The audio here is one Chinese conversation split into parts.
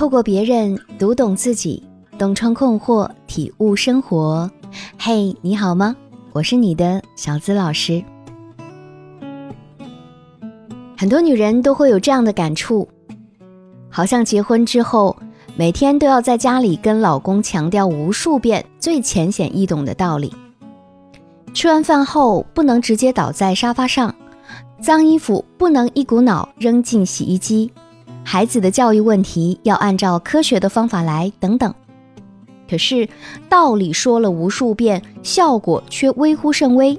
透过别人读懂自己，洞穿困惑，体悟生活。嘿，你好吗？我是你的小资老师。很多女人都会有这样的感触，好像结婚之后，每天都要在家里跟老公强调无数遍最浅显易懂的道理。吃完饭后不能直接倒在沙发上，脏衣服不能一股脑扔进洗衣机。孩子的教育问题要按照科学的方法来，等等。可是道理说了无数遍，效果却微乎甚微。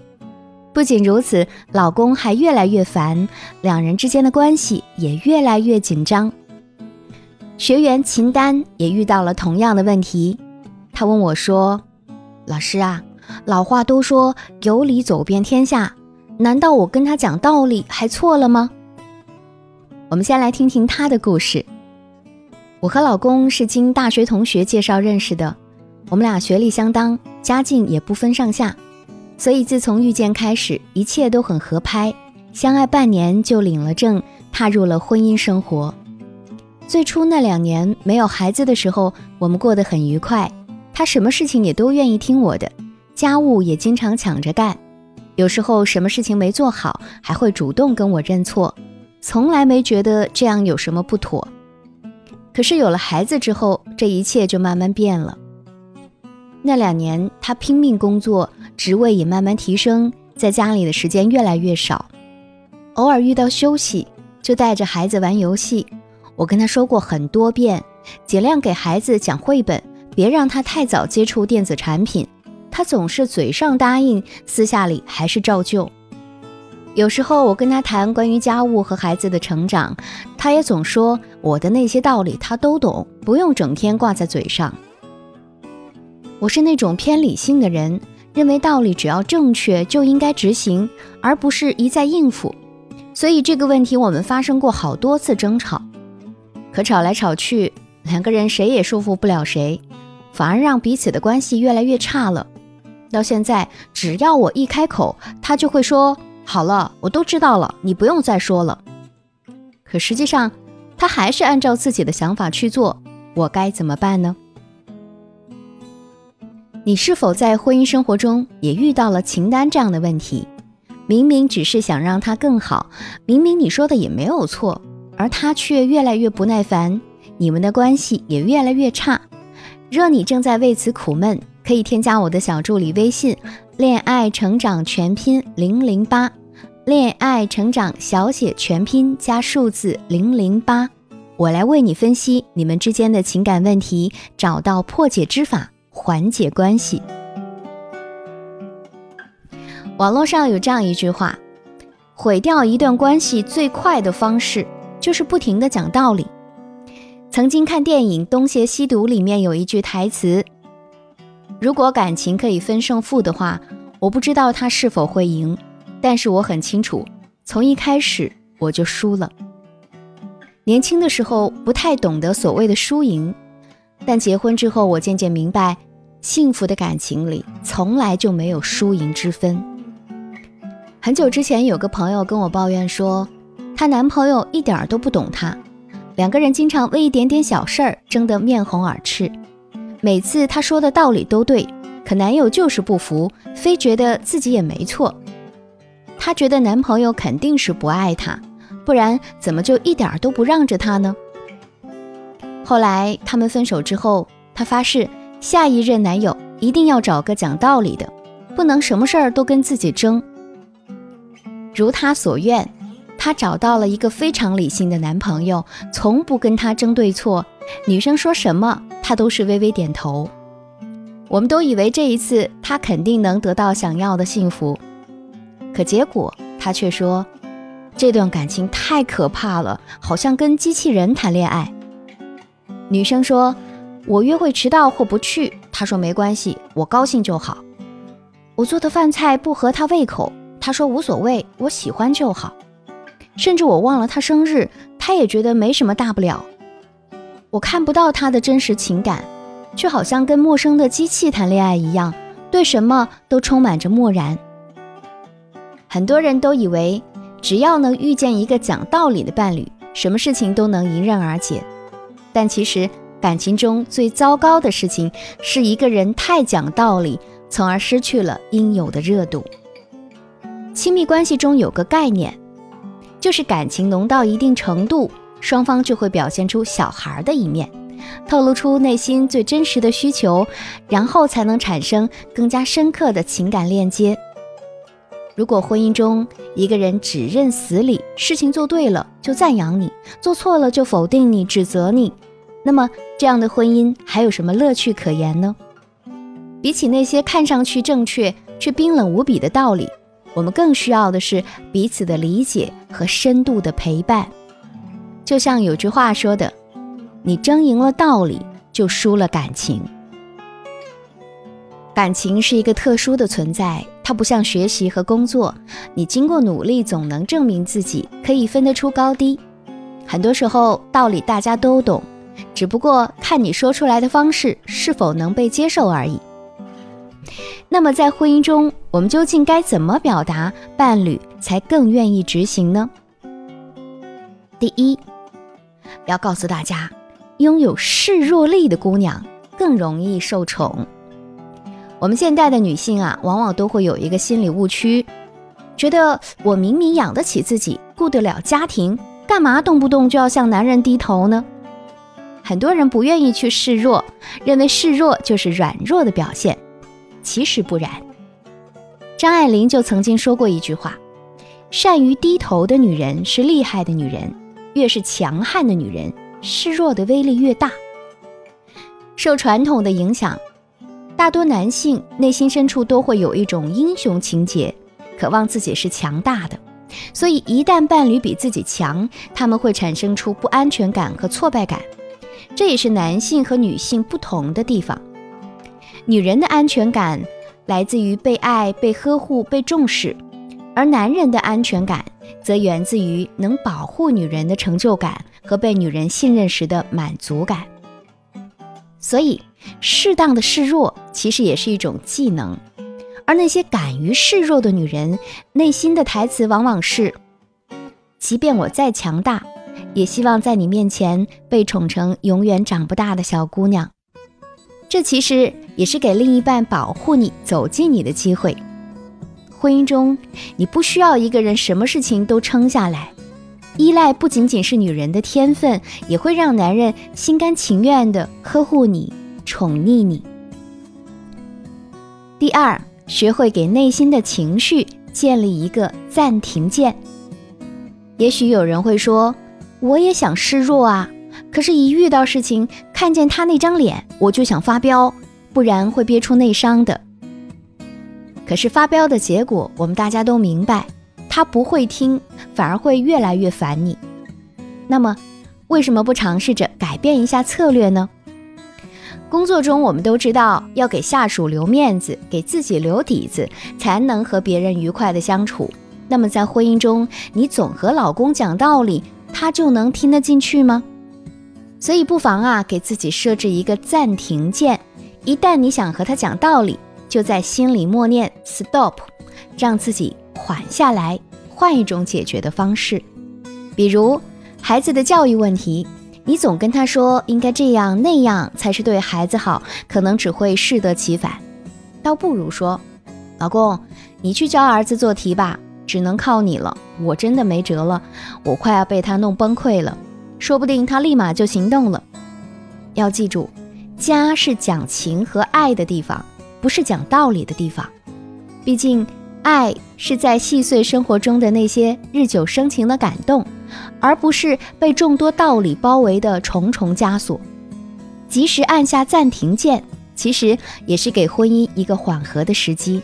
不仅如此，老公还越来越烦，两人之间的关系也越来越紧张。学员秦丹也遇到了同样的问题，他问我说：“老师啊，老话都说有理走遍天下，难道我跟他讲道理还错了吗？”我们先来听听他的故事。我和老公是经大学同学介绍认识的，我们俩学历相当，家境也不分上下，所以自从遇见开始，一切都很合拍。相爱半年就领了证，踏入了婚姻生活。最初那两年没有孩子的时候，我们过得很愉快，他什么事情也都愿意听我的，家务也经常抢着干，有时候什么事情没做好，还会主动跟我认错。从来没觉得这样有什么不妥，可是有了孩子之后，这一切就慢慢变了。那两年，他拼命工作，职位也慢慢提升，在家里的时间越来越少，偶尔遇到休息，就带着孩子玩游戏。我跟他说过很多遍，尽量给孩子讲绘本，别让他太早接触电子产品。他总是嘴上答应，私下里还是照旧。有时候我跟他谈关于家务和孩子的成长，他也总说我的那些道理他都懂，不用整天挂在嘴上。我是那种偏理性的人，认为道理只要正确就应该执行，而不是一再应付。所以这个问题我们发生过好多次争吵，可吵来吵去，两个人谁也说服不了谁，反而让彼此的关系越来越差了。到现在，只要我一开口，他就会说。好了，我都知道了，你不用再说了。可实际上，他还是按照自己的想法去做，我该怎么办呢？你是否在婚姻生活中也遇到了秦丹这样的问题？明明只是想让他更好，明明你说的也没有错，而他却越来越不耐烦，你们的关系也越来越差。若你正在为此苦闷，可以添加我的小助理微信。恋爱成长全拼零零八，恋爱成长小写全拼加数字零零八，我来为你分析你们之间的情感问题，找到破解之法，缓解关系。网络上有这样一句话：毁掉一段关系最快的方式就是不停的讲道理。曾经看电影《东邪西毒》里面有一句台词。如果感情可以分胜负的话，我不知道他是否会赢，但是我很清楚，从一开始我就输了。年轻的时候不太懂得所谓的输赢，但结婚之后，我渐渐明白，幸福的感情里从来就没有输赢之分。很久之前，有个朋友跟我抱怨说，她男朋友一点都不懂她，两个人经常为一点点小事儿争得面红耳赤。每次她说的道理都对，可男友就是不服，非觉得自己也没错。她觉得男朋友肯定是不爱她，不然怎么就一点都不让着她呢？后来他们分手之后，她发誓下一任男友一定要找个讲道理的，不能什么事儿都跟自己争。如她所愿，她找到了一个非常理性的男朋友，从不跟她争对错。女生说什么？他都是微微点头，我们都以为这一次他肯定能得到想要的幸福，可结果他却说，这段感情太可怕了，好像跟机器人谈恋爱。女生说，我约会迟到或不去，他说没关系，我高兴就好。我做的饭菜不合他胃口，他说无所谓，我喜欢就好。甚至我忘了他生日，他也觉得没什么大不了。我看不到他的真实情感，却好像跟陌生的机器谈恋爱一样，对什么都充满着漠然。很多人都以为，只要能遇见一个讲道理的伴侣，什么事情都能迎刃而解。但其实感情中最糟糕的事情是一个人太讲道理，从而失去了应有的热度。亲密关系中有个概念，就是感情浓到一定程度，双方就会表现出小孩的一面，透露出内心最真实的需求，然后才能产生更加深刻的情感链接。如果婚姻中一个人只认死理，事情做对了就赞扬你，做错了就否定你、指责你，那么这样的婚姻还有什么乐趣可言呢？比起那些看上去正确却冰冷无比的道理，我们更需要的是彼此的理解和深度的陪伴。就像有句话说的：“你争赢了道理，就输了感情。”感情是一个特殊的存在。它不像学习和工作，你经过努力总能证明自己，可以分得出高低。很多时候道理大家都懂，只不过看你说出来的方式是否能被接受而已。那么在婚姻中，我们究竟该怎么表达，伴侣才更愿意执行呢？第一，要告诉大家，拥有示弱力的姑娘更容易受宠。我们现代的女性啊，往往都会有一个心理误区，觉得我明明养得起自己，顾得了家庭，干嘛动不动就要向男人低头呢？很多人不愿意去示弱，认为示弱就是软弱的表现，其实不然。张爱玲就曾经说过一句话：“善于低头的女人是厉害的女人，越是强悍的女人，示弱的威力越大。”受传统的影响。大多男性内心深处都会有一种英雄情节，渴望自己是强大的，所以一旦伴侣比自己强，他们会产生出不安全感和挫败感。这也是男性和女性不同的地方。女人的安全感来自于被爱、被呵护、被重视，而男人的安全感则源自于能保护女人的成就感和被女人信任时的满足感。所以。适当的示弱其实也是一种技能，而那些敢于示弱的女人，内心的台词往往是：即便我再强大，也希望在你面前被宠成永远长不大的小姑娘。这其实也是给另一半保护你、走进你的机会。婚姻中，你不需要一个人什么事情都撑下来，依赖不仅仅是女人的天分，也会让男人心甘情愿地呵护你。宠溺你。第二，学会给内心的情绪建立一个暂停键。也许有人会说，我也想示弱啊，可是，一遇到事情，看见他那张脸，我就想发飙，不然会憋出内伤的。可是发飙的结果，我们大家都明白，他不会听，反而会越来越烦你。那么，为什么不尝试着改变一下策略呢？工作中，我们都知道要给下属留面子，给自己留底子，才能和别人愉快的相处。那么，在婚姻中，你总和老公讲道理，他就能听得进去吗？所以，不妨啊，给自己设置一个暂停键。一旦你想和他讲道理，就在心里默念 “stop”，让自己缓下来，换一种解决的方式。比如，孩子的教育问题。你总跟他说应该这样那样才是对孩子好，可能只会适得其反。倒不如说，老公，你去教儿子做题吧，只能靠你了。我真的没辙了，我快要被他弄崩溃了。说不定他立马就行动了。要记住，家是讲情和爱的地方，不是讲道理的地方。毕竟，爱是在细碎生活中的那些日久生情的感动。而不是被众多道理包围的重重枷锁。及时按下暂停键，其实也是给婚姻一个缓和的时机。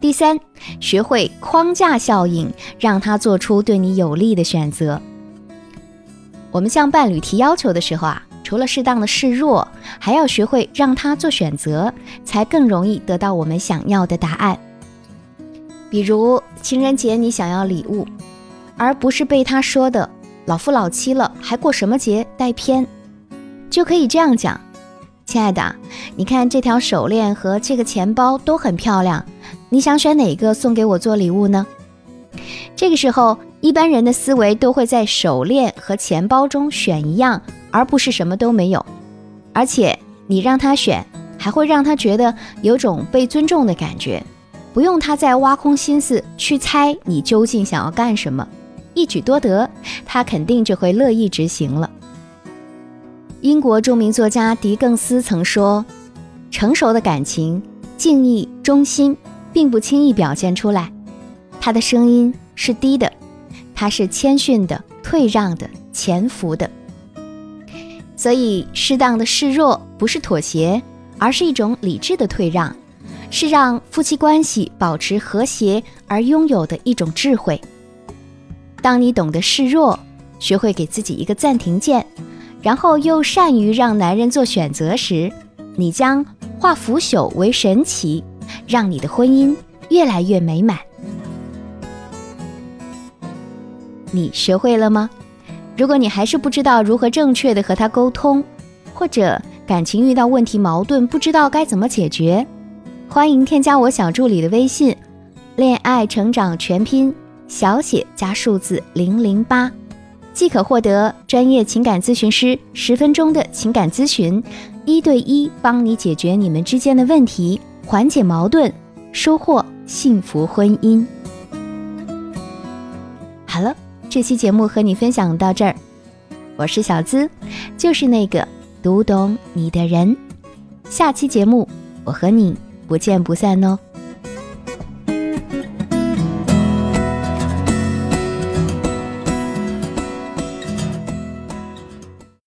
第三，学会框架效应，让他做出对你有利的选择。我们向伴侣提要求的时候啊，除了适当的示弱，还要学会让他做选择，才更容易得到我们想要的答案。比如情人节，你想要礼物。而不是被他说的老夫老妻了，还过什么节带偏，就可以这样讲：“亲爱的，你看这条手链和这个钱包都很漂亮，你想选哪个送给我做礼物呢？”这个时候，一般人的思维都会在手链和钱包中选一样，而不是什么都没有。而且你让他选，还会让他觉得有种被尊重的感觉，不用他再挖空心思去猜你究竟想要干什么，一举多得，他肯定就会乐意执行了。英国著名作家狄更斯曾说：“成熟的感情，敬意、忠心，并不轻易表现出来。他的声音是低的，他是谦逊的、退让的、潜伏的。所以，适当的示弱不是妥协，而是一种理智的退让，是让夫妻关系保持和谐而拥有的一种智慧。当你懂得示弱，学会给自己一个暂停键。”然后又善于让男人做选择时，你将化腐朽为神奇，让你的婚姻越来越美满。你学会了吗？如果你还是不知道如何正确的和他沟通，或者感情遇到问题矛盾不知道该怎么解决，欢迎添加我小助理的微信“恋爱成长全拼”小写加数字零零八。即可获得专业情感咨询师十分钟的情感咨询，一对一帮你解决你们之间的问题，缓解矛盾，收获幸福婚姻。好了，这期节目和你分享到这儿，我是小资，就是那个读懂你的人。下期节目我和你不见不散哦。